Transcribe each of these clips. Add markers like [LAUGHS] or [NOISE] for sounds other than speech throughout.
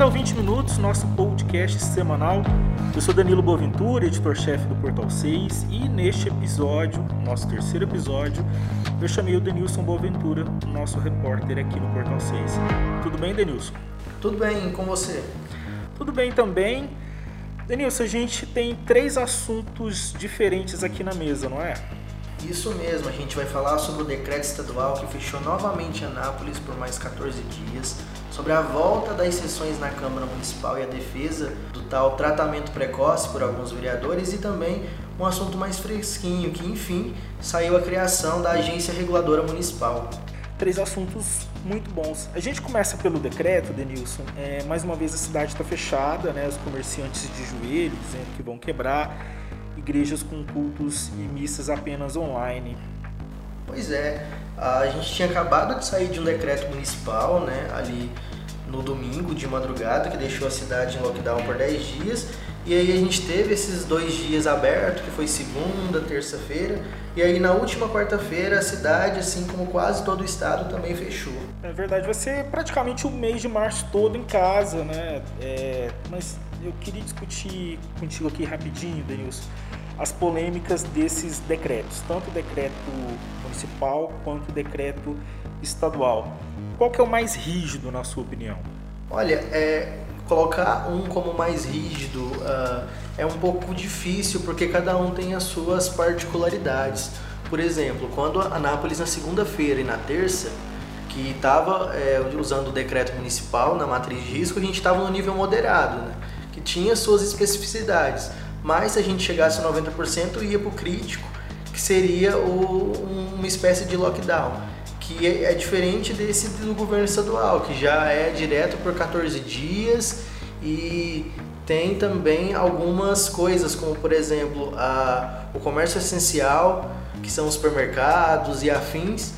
Bem-vindo ao 20 Minutos, nosso podcast semanal. Eu sou Danilo Boaventura, editor-chefe do Portal 6, e neste episódio, nosso terceiro episódio, eu chamei o Denilson Boaventura, nosso repórter aqui no Portal 6. Tudo bem, Denilson? Tudo bem, com você? Tudo bem também. Denilson, a gente tem três assuntos diferentes aqui na mesa, não é? Isso mesmo, a gente vai falar sobre o decreto estadual que fechou novamente Anápolis por mais 14 dias, sobre a volta das sessões na Câmara Municipal e a defesa do tal tratamento precoce por alguns vereadores e também um assunto mais fresquinho, que enfim saiu a criação da Agência Reguladora Municipal. Três assuntos muito bons. A gente começa pelo decreto, Denilson. É, mais uma vez a cidade está fechada, né? os comerciantes de joelhos dizendo que vão quebrar, igrejas com cultos e missas apenas online. Pois é, a gente tinha acabado de sair de um decreto municipal, né, ali no domingo de madrugada, que deixou a cidade em lockdown por 10 dias. E aí a gente teve esses dois dias abertos, que foi segunda, terça-feira. E aí na última quarta-feira a cidade, assim como quase todo o estado, também fechou. É verdade, vai ser praticamente o mês de março todo em casa, né? É, mas eu queria discutir contigo aqui rapidinho, Denilson, as polêmicas desses decretos, tanto o decreto municipal quanto o decreto estadual. Qual que é o mais rígido, na sua opinião? Olha, é, colocar um como mais rígido uh, é um pouco difícil porque cada um tem as suas particularidades. Por exemplo, quando a Anápolis na segunda-feira e na terça, que estava é, usando o decreto municipal na matriz de risco, a gente estava no nível moderado, né? que tinha suas especificidades. Mas se a gente chegasse a 90%, ia para o crítico, que seria o, uma espécie de lockdown que é, é diferente desse do governo estadual, que já é direto por 14 dias e tem também algumas coisas, como por exemplo a, o comércio essencial, que são os supermercados e afins,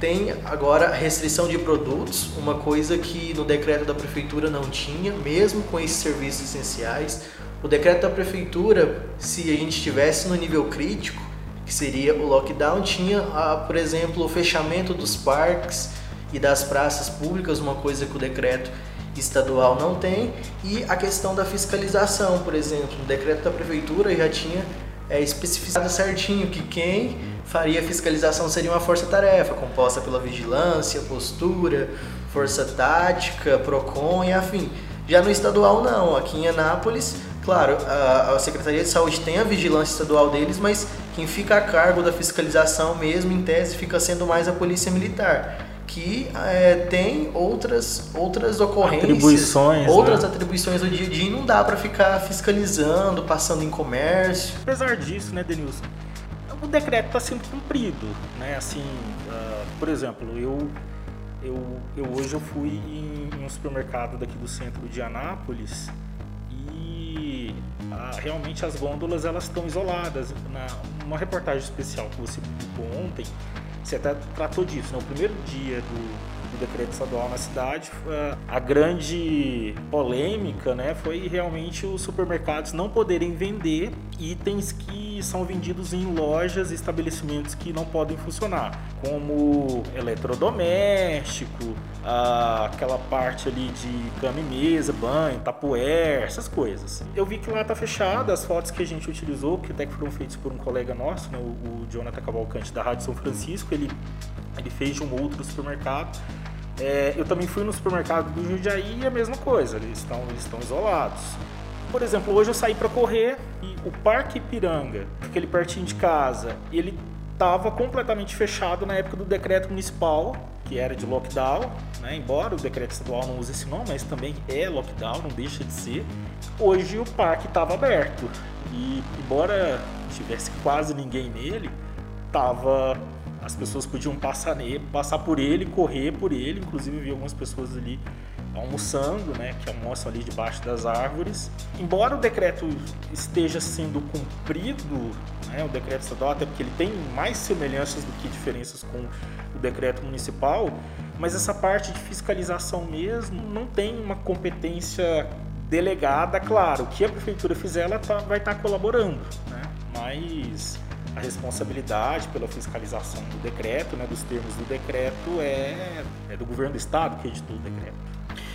tem agora restrição de produtos, uma coisa que no decreto da prefeitura não tinha, mesmo com esses serviços essenciais. O decreto da prefeitura, se a gente estivesse no nível crítico, que seria o lockdown, tinha, ah, por exemplo, o fechamento dos parques e das praças públicas, uma coisa que o decreto estadual não tem, e a questão da fiscalização, por exemplo, o decreto da prefeitura já tinha é, especificado certinho que quem faria a fiscalização seria uma força-tarefa, composta pela vigilância, postura, força tática, PROCON e afim. Já no estadual não, aqui em Anápolis, claro, a, a Secretaria de Saúde tem a vigilância estadual deles, mas quem fica a cargo da fiscalização mesmo, em tese, fica sendo mais a Polícia Militar que é, tem outras, outras ocorrências, atribuições, outras né? atribuições do dia a dia e não dá para ficar fiscalizando, passando em comércio. Apesar disso, né, Denilson, o decreto está sendo cumprido, né? Assim, uh, por exemplo, eu, eu, eu hoje eu fui em, um supermercado daqui do centro de Anápolis ah, realmente as gôndolas elas estão isoladas. Na uma reportagem especial que você publicou ontem, você até tratou disso. Né? O primeiro dia do decreto estadual na cidade, a grande polêmica né, foi realmente os supermercados não poderem vender itens que são vendidos em lojas e estabelecimentos que não podem funcionar, como eletrodoméstico, aquela parte ali de cama e mesa, banho, tapoer, essas coisas. Eu vi que lá tá fechado, as fotos que a gente utilizou, que até que foram feitas por um colega nosso, né, o, o Jonathan Cavalcante da Rádio São Francisco, ele, ele fez de um outro supermercado. É, eu também fui no supermercado do Jundiaí e a mesma coisa, eles estão, eles estão isolados. Por exemplo, hoje eu saí para correr e o Parque Ipiranga, aquele pertinho de casa, ele estava completamente fechado na época do decreto municipal, que era de lockdown, né? embora o decreto estadual não use esse nome, mas também é lockdown, não deixa de ser. Hoje o parque estava aberto e, embora tivesse quase ninguém nele, tava as pessoas podiam passar, nele, passar por ele, correr por ele, inclusive vi algumas pessoas ali almoçando, né, que almoçam ali debaixo das árvores. Embora o decreto esteja sendo cumprido, né, o decreto estadual, até porque ele tem mais semelhanças do que diferenças com o decreto municipal, mas essa parte de fiscalização mesmo não tem uma competência delegada, claro. O que a prefeitura fizer, ela tá, vai estar tá colaborando, né? mas a responsabilidade pela fiscalização do decreto, né, dos termos do decreto, é, é do governo do estado que editou o decreto.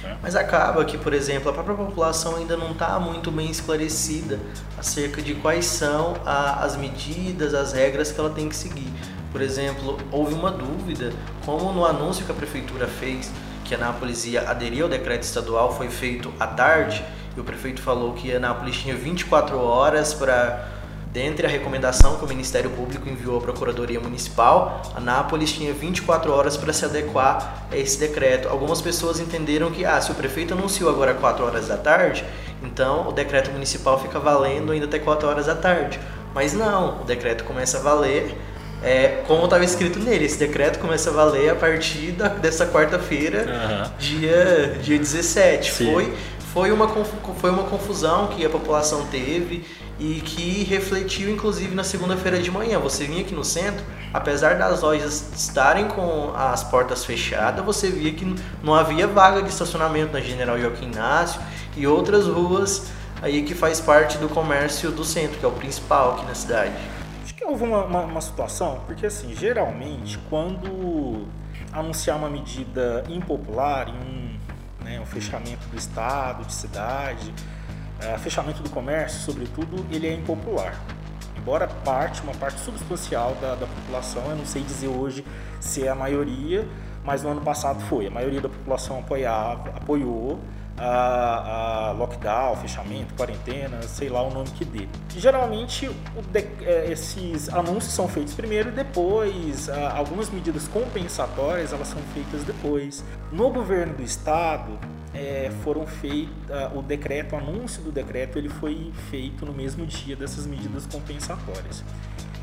Né? Mas acaba que, por exemplo, a própria população ainda não está muito bem esclarecida acerca de quais são a, as medidas, as regras que ela tem que seguir. Por exemplo, houve uma dúvida, como no anúncio que a prefeitura fez que Anápolis ia aderir ao decreto estadual foi feito à tarde, e o prefeito falou que Anápolis tinha 24 horas para Dentre a recomendação que o Ministério Público enviou à Procuradoria Municipal, Anápolis tinha 24 horas para se adequar a esse decreto. Algumas pessoas entenderam que, ah, se o prefeito anunciou agora 4 horas da tarde, então o decreto municipal fica valendo ainda até 4 horas da tarde. Mas não, o decreto começa a valer é, como estava escrito nele, esse decreto começa a valer a partir da, dessa quarta-feira, uhum. dia, dia 17. Foi, foi, uma, foi uma confusão que a população teve e que refletiu inclusive na segunda-feira de manhã. Você vinha aqui no centro, apesar das lojas estarem com as portas fechadas, você via que não havia vaga de estacionamento na General Joaquim Inácio e outras ruas aí que faz parte do comércio do centro, que é o principal aqui na cidade. Acho que houve uma, uma, uma situação, porque assim, geralmente quando anunciar uma medida impopular, um, né, um fechamento do estado, de cidade, uh, fechamento do comércio, sobretudo, ele é impopular. Embora parte, uma parte substancial da, da população, eu não sei dizer hoje se é a maioria, mas no ano passado foi. A maioria da população apoiava, apoiou a, a lockdown, fechamento, quarentena, sei lá o nome que dê. Geralmente de, é, esses anúncios são feitos primeiro e depois, algumas medidas compensatórias elas são feitas depois. No governo do estado é, foram feitos o decreto, o anúncio do decreto ele foi feito no mesmo dia dessas medidas compensatórias.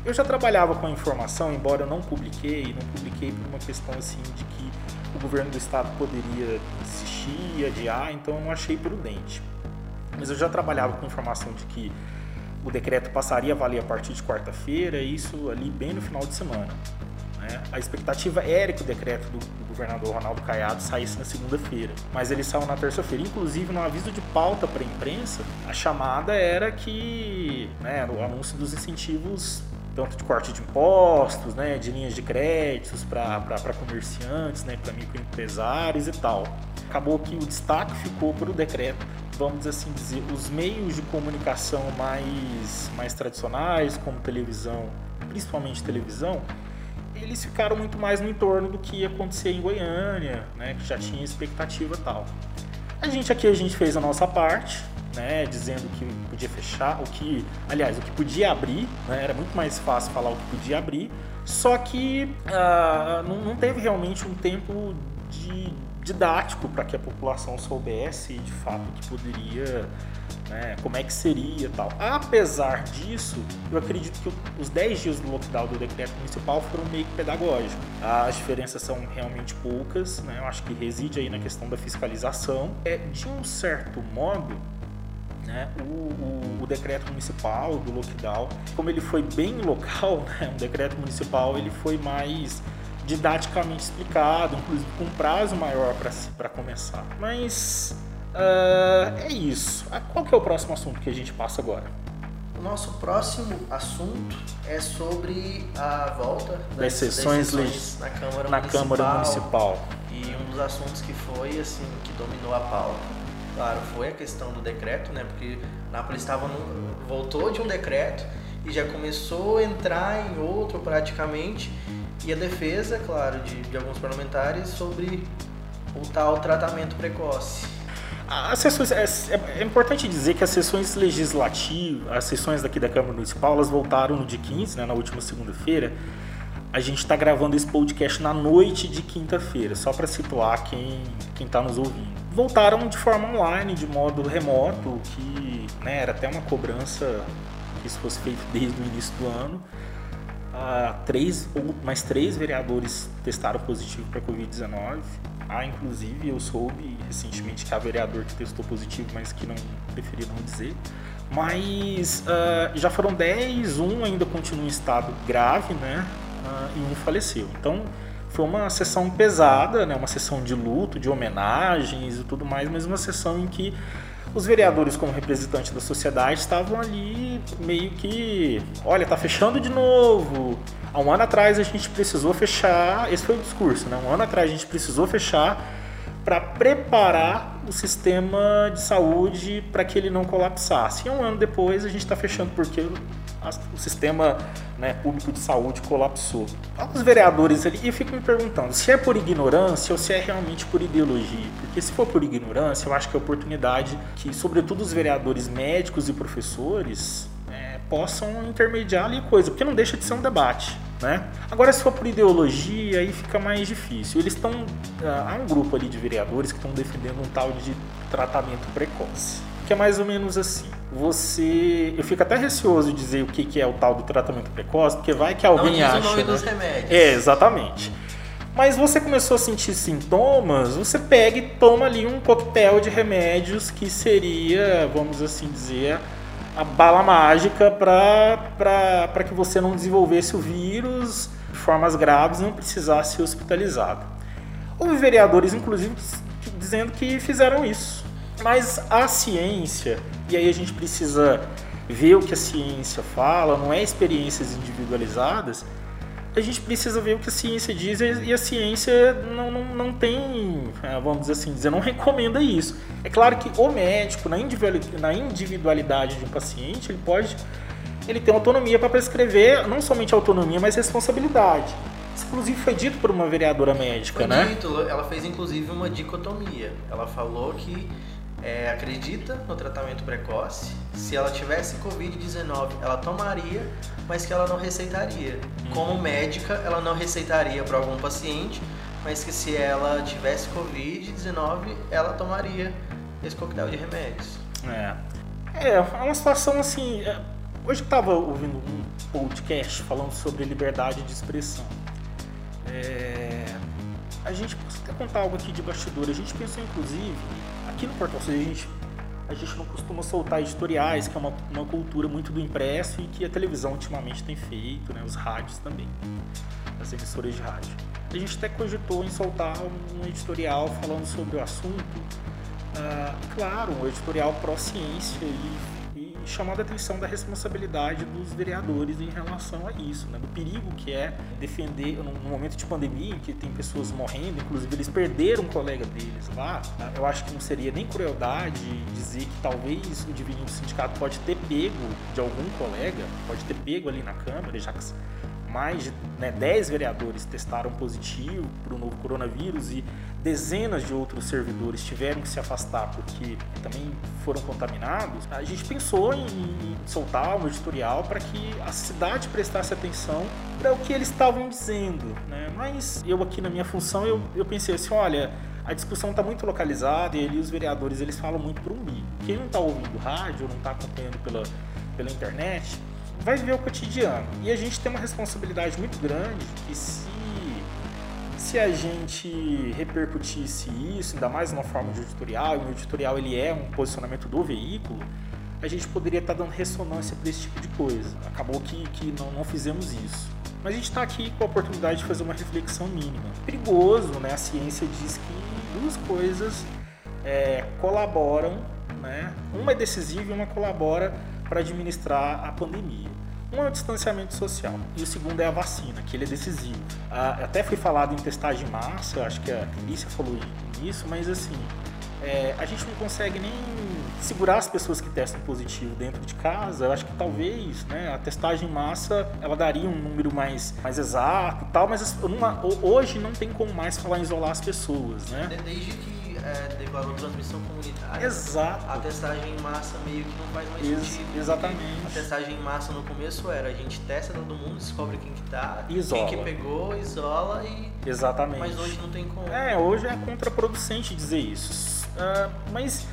Eu já trabalhava com a informação, embora eu não publiquei, não publiquei por uma questão assim de que o governo do estado poderia desistir, adiar, então eu não achei prudente. Mas eu já trabalhava com informação de que o decreto passaria a valer a partir de quarta-feira, isso ali bem no final de semana. Né? A expectativa era que o decreto do governador Ronaldo Caiado saísse na segunda-feira, mas ele saiu na terça-feira. Inclusive, no aviso de pauta para a imprensa, a chamada era que né, o anúncio dos incentivos tanto de corte de impostos, né, de linhas de créditos para comerciantes, né, para microempresários e tal. Acabou que o destaque ficou para o decreto, vamos assim dizer, os meios de comunicação mais, mais tradicionais, como televisão, principalmente televisão, eles ficaram muito mais no entorno do que ia acontecer em Goiânia, né, que já tinha expectativa tal. A gente aqui a gente fez a nossa parte, né, dizendo que podia fechar, o que, aliás, o que podia abrir, né, era muito mais fácil falar o que podia abrir, só que uh, não, não, teve realmente um tempo de didático para que a população soubesse de fato que poderia, né, como é que seria tal. Apesar disso, eu acredito que os 10 dias do lockdown do decreto municipal foram meio que pedagógicos. As diferenças são realmente poucas, né, eu acho que reside aí na questão da fiscalização. É, de um certo modo, né, o, o, o, decreto municipal do lockdown, como ele foi bem [LAUGHS] local, né, um decreto municipal ele foi mais didaticamente explicado, inclusive com um prazo maior para começar. Mas uh, é isso. Ah, qual que é o próximo assunto que a gente passa agora? O nosso próximo assunto é sobre a volta das, das sessões, das sessões na, Câmara, na Municipal, Câmara Municipal. E um dos assuntos que foi assim que dominou a pauta Claro, foi a questão do decreto, né? Porque Nápoles estava no, voltou de um decreto e já começou a entrar em outro praticamente. E a defesa, claro, de, de alguns parlamentares sobre o tal tratamento precoce. As sessões, é, é, importante dizer que as sessões legislativas, as sessões daqui da Câmara Municipal, elas voltaram no dia 15, né, na última segunda-feira. A gente está gravando esse podcast na noite de quinta-feira, só para situar quem está nos ouvindo voltaram de forma online, de modo remoto, que né, era até uma cobrança que isso fosse feito desde o início do ano. Ah, três mais três vereadores testaram positivo para Covid-19. Há, inclusive, eu soube recentemente que há vereador que testou positivo, mas que não preferiu não dizer. Mas uh, já foram 10, um ainda continua em estado grave, né? Uh, e um faleceu. Então, foi uma sessão pesada, né? uma sessão de luto, de homenagens e tudo mais, mas uma sessão em que os vereadores, como representantes da sociedade, estavam ali meio que, olha, tá fechando de novo. Há um ano atrás a gente precisou fechar, esse foi o discurso, né? Um ano atrás a gente precisou fechar para preparar o sistema de saúde para que ele não colapsasse. E um ano depois a gente está fechando porque o sistema né, público de saúde colapsou. Os vereadores ali, e eu fico me perguntando se é por ignorância ou se é realmente por ideologia. Porque se for por ignorância, eu acho que é oportunidade que, sobretudo, os vereadores médicos e professores é, possam intermediar ali coisa, porque não deixa de ser um debate. Né? Agora, se for por ideologia, aí fica mais difícil. Eles estão. Ah, há um grupo ali de vereadores que estão defendendo um tal de tratamento precoce que é mais ou menos assim. Você, eu fico até receoso de dizer o que, que é o tal do tratamento precoce, porque vai que alguém Não acha. o nome né? dos remédios. É, exatamente. Mas você começou a sentir sintomas, você pega e toma ali um coquetel de remédios que seria, vamos assim dizer, a bala mágica para que você não desenvolvesse o vírus de formas graves e não precisasse ser hospitalizado. Houve vereadores, inclusive, dizendo que fizeram isso. Mas a ciência, e aí a gente precisa ver o que a ciência fala, não é experiências individualizadas, a gente precisa ver o que a ciência diz e a ciência não, não, não tem, é, vamos dizer assim, dizer, não recomenda isso. É claro que o médico, na individualidade de um paciente, ele pode, ele tem autonomia para prescrever, não somente autonomia, mas responsabilidade. Isso, inclusive, foi dito por uma vereadora médica, foi né? Dito, ela fez, inclusive, uma dicotomia. Ela falou que é, acredita no tratamento precoce. Se ela tivesse Covid-19, ela tomaria, mas que ela não receitaria. Uhum. Como médica, ela não receitaria para algum paciente, mas que se ela tivesse Covid-19, ela tomaria esse coquetel de remédios. É, é, é uma situação assim. É, hoje eu estava ouvindo um podcast falando sobre liberdade de expressão. É, a gente, posso até contar algo aqui de bastidor, a gente pensou inclusive Aqui no Portal C a gente, a gente não costuma soltar editoriais, que é uma, uma cultura muito do impresso e que a televisão ultimamente tem feito, né, os rádios também, as emissoras de rádio. A gente até cogitou em soltar um editorial falando sobre o assunto, uh, claro, um editorial pró-ciência e chamando a atenção da responsabilidade dos vereadores em relação a isso, né? do perigo que é defender, num momento de pandemia, em que tem pessoas morrendo, inclusive eles perderam um colega deles lá, né? eu acho que não seria nem crueldade dizer que talvez o divininho do sindicato pode ter pego de algum colega, pode ter pego ali na Câmara, já que mais de né, 10 vereadores testaram positivo para o novo coronavírus e dezenas de outros servidores tiveram que se afastar porque também foram contaminados, a gente pensou em, soltar um editorial para que a cidade prestasse atenção para o que eles estavam dizendo. Né? Mas eu aqui na minha função, eu, eu pensei assim, olha, a discussão está muito localizada e ali os vereadores eles falam muito por umbigo. Quem não está ouvindo rádio não está acompanhando pela, pela internet, vai viver o cotidiano. E a gente tem uma responsabilidade muito grande que se se a gente repercutisse isso, ainda mais numa forma de editorial, e o editorial ele é um posicionamento do veículo, a gente poderia estar dando ressonância para esse tipo de coisa. Acabou que, que não, não fizemos isso. Mas a gente está aqui com a oportunidade de fazer uma reflexão mínima. Perigoso, né? A ciência diz que duas coisas é, colaboram, né? Uma é decisiva e uma colabora para administrar a pandemia. Um é o distanciamento social e o segundo é a vacina, que ele é decisivo. Até foi falado em testagem em massa, acho que a Clícia falou nisso, mas assim, é, a gente não consegue nem segurar as pessoas que testam positivo dentro de casa. Eu acho que talvez né, a testagem em massa ela daria um número mais, mais exato tal, mas uma, hoje não tem como mais falar em isolar as pessoas. Né? Desde que é, declarou transmissão comunitária. Exato. A testagem em massa meio que não faz mais Ex sentido. Exatamente. A testagem em massa no começo era a gente testa todo mundo, descobre quem que tá, isola. quem que pegou, isola e. Exatamente. Mas hoje não tem como. É, hoje é contraproducente dizer isso. Uh, mas.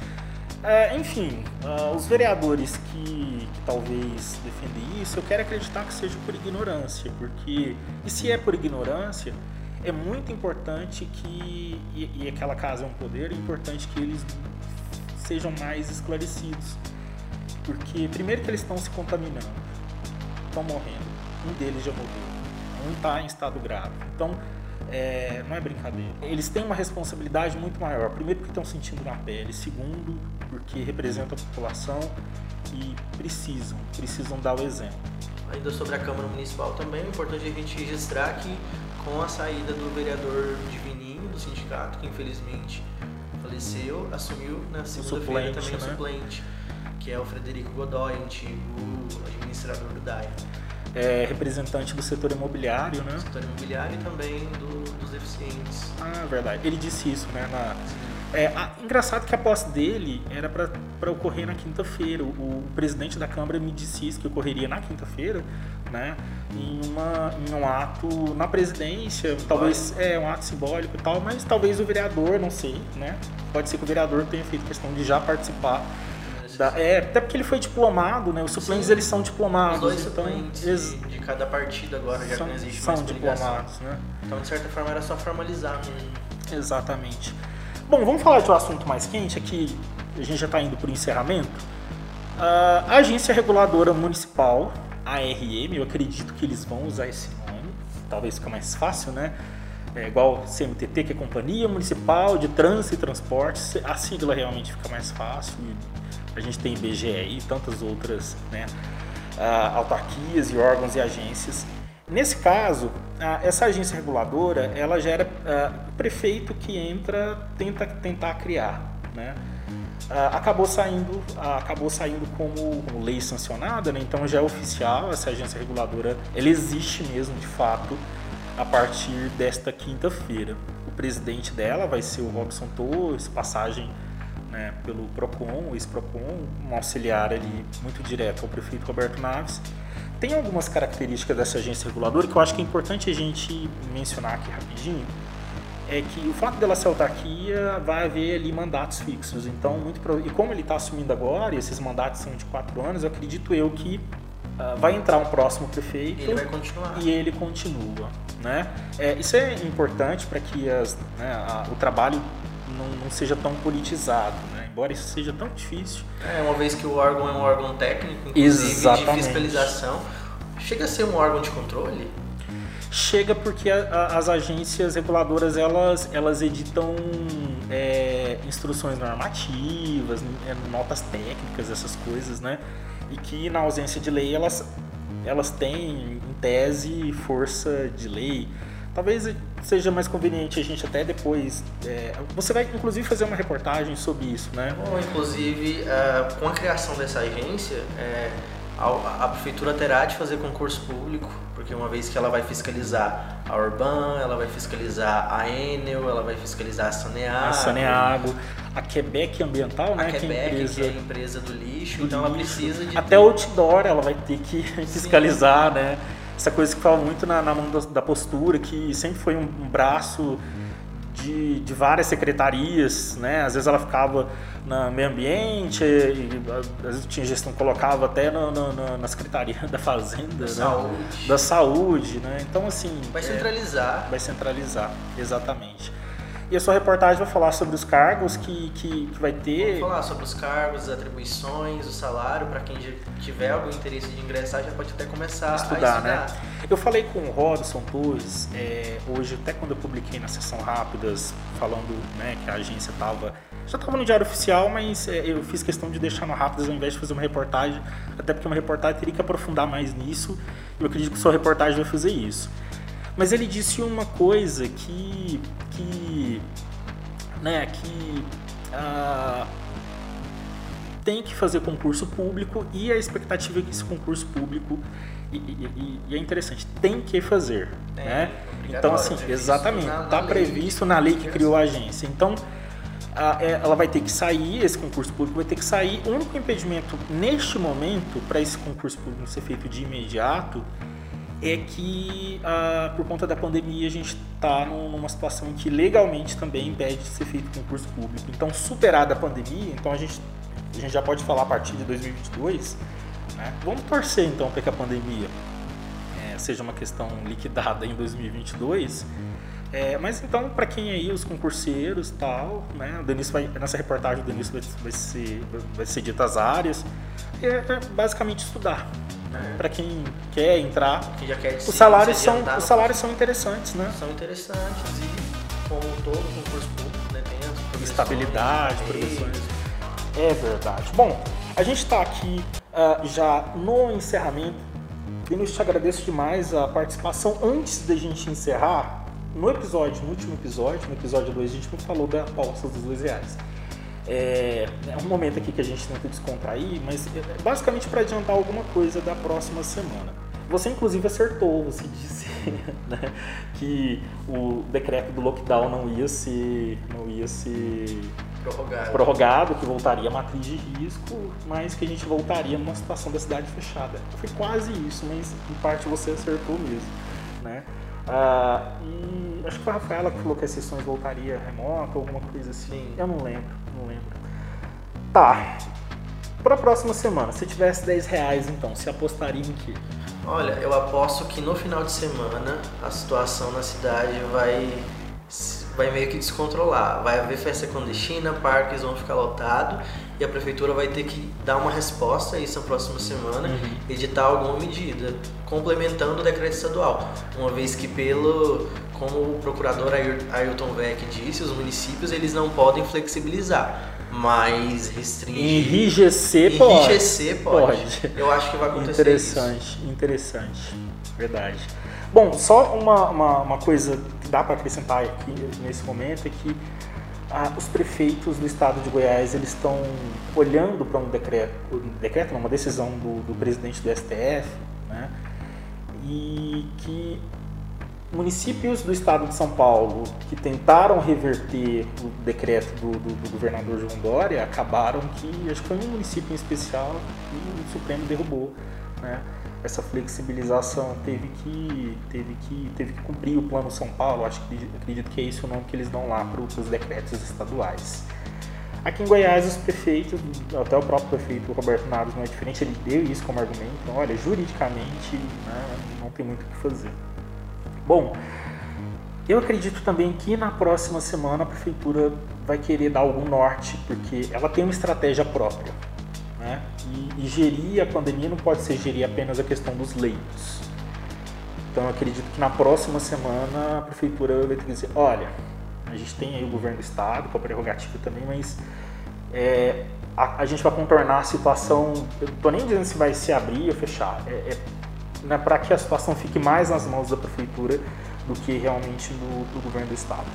Uh, enfim, uh, os vereadores que, que, talvez defendem isso, eu quero acreditar que seja por ignorância, porque e se é por ignorância, é muito importante que, e, e aquela casa é um poder, é importante que eles sejam mais esclarecidos. Porque, primeiro, que eles estão se contaminando, estão morrendo, um deles já morreu, um está em estado grave. Então, é, não é brincadeira. Eles têm uma responsabilidade muito maior. Primeiro, porque estão sentindo na pele. Segundo, porque representam a população e precisam, precisam dar o exemplo. Ainda sobre a Câmara Municipal também, é importante a gente registrar que com a saída do vereador Divininho, do sindicato, que infelizmente faleceu, assumiu na segunda-feira também o né? suplente, que é o Frederico Godoy, antigo administrador do DAIA. É representante do setor imobiliário, né? setor imobiliário e também do, dos deficientes. Ah, verdade. Ele disse isso, né? Na... É, a, engraçado que a posse dele era para ocorrer na quinta-feira. O, o, presidente da Câmara me disse isso, que ocorreria na quinta-feira, né? Em, uma, em um ato na presidência, talvez é um ato simbólico e tal, mas talvez o vereador, não sei, né? Pode ser que o vereador tenha feito questão de já participar da, é, até porque ele foi diplomado, né? Os suplentes Sim. eles são diplomados. Os dois então, suplentes ex... de, cada partido agora, já são, não existe são mais diplomados, né? Então, de certa forma, era só formalizar. Exatamente. Bom, vamos falar de um assunto mais quente aqui. A gente já está indo para o encerramento. A Agência Reguladora Municipal, ARM, eu acredito que eles vão usar esse nome, talvez fica mais fácil, né? É igual CMTT, que é Companhia Municipal de Trânsito e Transportes, a sigla realmente fica mais fácil. A gente tem IBGE e tantas outras né, uh, autarquias e órgãos e agências. Nesse caso, essa agência reguladora, ela gera uh, o prefeito que entra, tenta tentar criar, né? Acabou saindo acabou saindo como, lei sancionada, né? então já é oficial essa agência reguladora, ela existe mesmo de fato a partir desta quinta-feira. O presidente dela vai ser o Robson Torres, passagem né, pelo PROCON, o ex-PROCON, um auxiliar ali muito direto ao prefeito Roberto Naves. Tem algumas características dessa agência reguladora que eu acho que é importante a gente mencionar aqui rapidinho. É que o fato dela ser autarquia vai haver ali mandatos fixos. Então, muito e como ele está assumindo agora, e esses mandatos são de quatro anos, eu acredito eu que uh, vai entrar um próximo prefeito. E ele vai continuar. E ele continua. Né? É, isso é importante para que as, né, a, o trabalho não, não, seja tão politizado? Embora isso seja tão difícil. É, uma vez que o órgão é um órgão técnico, inclusive Exatamente. de fiscalização, chega a ser um órgão de controle? Chega porque a, a, as agências reguladoras elas, elas editam é, instruções normativas, é, notas técnicas, essas coisas, né? E que na ausência de lei elas elas têm, em tese, força de lei. Talvez seja mais conveniente a gente até depois. É, você vai inclusive fazer uma reportagem sobre isso, né? Bom, inclusive, uh, com a criação dessa agência, é, a, a, prefeitura terá de fazer concurso público, porque uma vez que ela vai fiscalizar a Urban, ela vai fiscalizar a Enel, ela vai fiscalizar a Saneago. A Saneago, a Quebec Ambiental, né? A Quebec, que é a empresa, que é a empresa do lixo, do então lixo. ela precisa de. Até ter... outdoor ela vai ter que [LAUGHS] fiscalizar, Sim. né? Essa coisa que fala muito na, na mão da, da, postura, que sempre foi um, um braço de, de, várias secretarias, né? Às vezes ela ficava na meio ambiente, e, às vezes tinha gestão colocava até na, na, na secretaria [LAUGHS] da fazenda, da, né? saúde. da saúde, né? Então assim vai centralizar, é, vai centralizar, exatamente. E a sua reportagem vai falar sobre os cargos que, que, que vai ter. Vamos falar sobre os cargos, as atribuições, o salário, para quem tiver algum interesse de ingressar já pode até começar estudar, a estudar. Né? Eu falei com o Robson Torres, é, hoje, até quando eu publiquei na sessão Rápidas, falando né, que a agência estava. Já estava no Diário Oficial, mas é, eu fiz questão de deixar no Rápidas ao invés de fazer uma reportagem, até porque uma reportagem teria que aprofundar mais nisso. Eu acredito que sua reportagem vai fazer isso. Mas ele disse uma coisa que. que. né, que. Uh, tem que fazer concurso público e a expectativa é que esse concurso público e, e, e é interessante tem que fazer é, né então assim exatamente está previsto na lei que criou a agência então a, é, ela vai ter que sair esse concurso público vai ter que sair o único impedimento neste momento para esse concurso público ser feito de imediato é que ah, por conta da pandemia a gente está numa situação em que legalmente também impede de ser feito concurso público. Então, superada a pandemia, então a gente, a gente já pode falar a partir de 2022, né? vamos torcer então para que a pandemia é, seja uma questão liquidada em 2022. É, mas então, para quem aí, os concurseiros tal, né? O vai, nessa reportagem o Denilson vai, vai, ser, vai ser dito as áreas. É, é basicamente estudar. É. Para quem quer entrar. Quem já quer os salários são Os salários são interessantes, né? São interessantes e como todo concurso público, né? Tem Estabilidade, progressões. É verdade. Bom, a gente está aqui uh, já no encerramento. Denilson, te agradeço demais a participação. Antes da gente encerrar, no episódio, no último episódio, no episódio 2, a gente falou da aposta dos dois reais. É, é, um momento aqui que a gente tenta descontrair, mas é, basicamente para adiantar alguma coisa da próxima semana. Você inclusive acertou, você [LAUGHS] disse né, que o decreto do lockdown não ia ser, não ia ser prorrogado. prorrogado, que voltaria a matriz de risco, mas que a gente voltaria numa situação da cidade fechada. Foi quase isso, mas em parte você acertou mesmo. Né? Ah, e acho que foi a Rafaela que falou que as sessões voltaria remota, alguma coisa assim. Sim. Eu não lembro, não lembro. Tá. Para a próxima semana, se tivesse 10 reais, então, se apostaria em quê? Olha, eu aposto que no final de semana a situação na cidade vai vai meio que descontrolar. Vai haver festa clandestina, parques vão ficar lotados e a prefeitura vai ter que dar uma resposta a isso na próxima semana, uhum. editar alguma medida, complementando o decreto estadual. Uma vez que pelo como o procurador Ailton Beck disse, os municípios eles não podem flexibilizar, mas restringir. Enrijecer pode. Enrijecer pode. Eu acho que vai acontecer interessante, isso. Interessante, interessante. Verdade. Bom, só uma, uma, uma coisa que dá para acrescentar aqui nesse momento é que ah, os prefeitos do estado de Goiás eles estão olhando para um decreto, um decreto, uma decisão do, do presidente do STF, né, e que municípios do estado de São Paulo que tentaram reverter o decreto do, do, do, governador João Dória acabaram que, acho que foi um município em especial que o Supremo derrubou. Né? Essa flexibilização teve que, teve, que, teve que cumprir o Plano São Paulo, acho que acredito que é esse o nome que eles dão lá para os decretos estaduais. Aqui em Goiás, os prefeitos, até o próprio prefeito Roberto Naves não é diferente, ele deu isso como argumento. Olha, juridicamente né, não tem muito o que fazer. Bom, eu acredito também que na próxima semana a prefeitura vai querer dar algum norte, porque ela tem uma estratégia própria. Né? E, e gerir a pandemia não pode ser gerir apenas a questão dos leitos. Então eu acredito que na próxima semana a prefeitura vai ter que dizer, olha, a gente tem aí o governo do estado com a prerrogativa também, mas é, a, a, gente vai contornar a situação. Eu não estou nem dizendo se vai se abrir ou fechar. É, é né, para que a situação fique mais nas mãos da prefeitura do que realmente do, do governo do estado.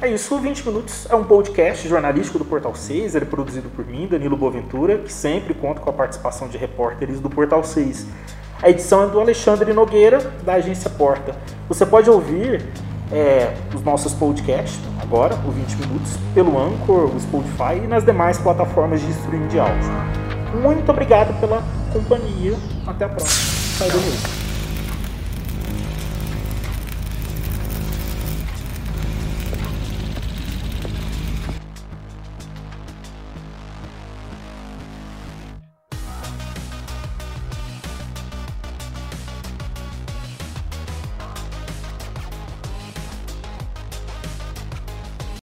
É isso, 20 Minutos é um podcast jornalístico do Portal 6, ele é produzido por mim, Danilo Boaventura, que sempre conta com a participação de repórteres do Portal 6. A edição é do Alexandre Nogueira, da agência Porta. Você pode ouvir é, os nossos podcasts, agora, o 20 Minutos, pelo Anchor, o Spotify e nas demais plataformas de streaming de áudio. Muito obrigado pela companhia. Até a próxima. Sai do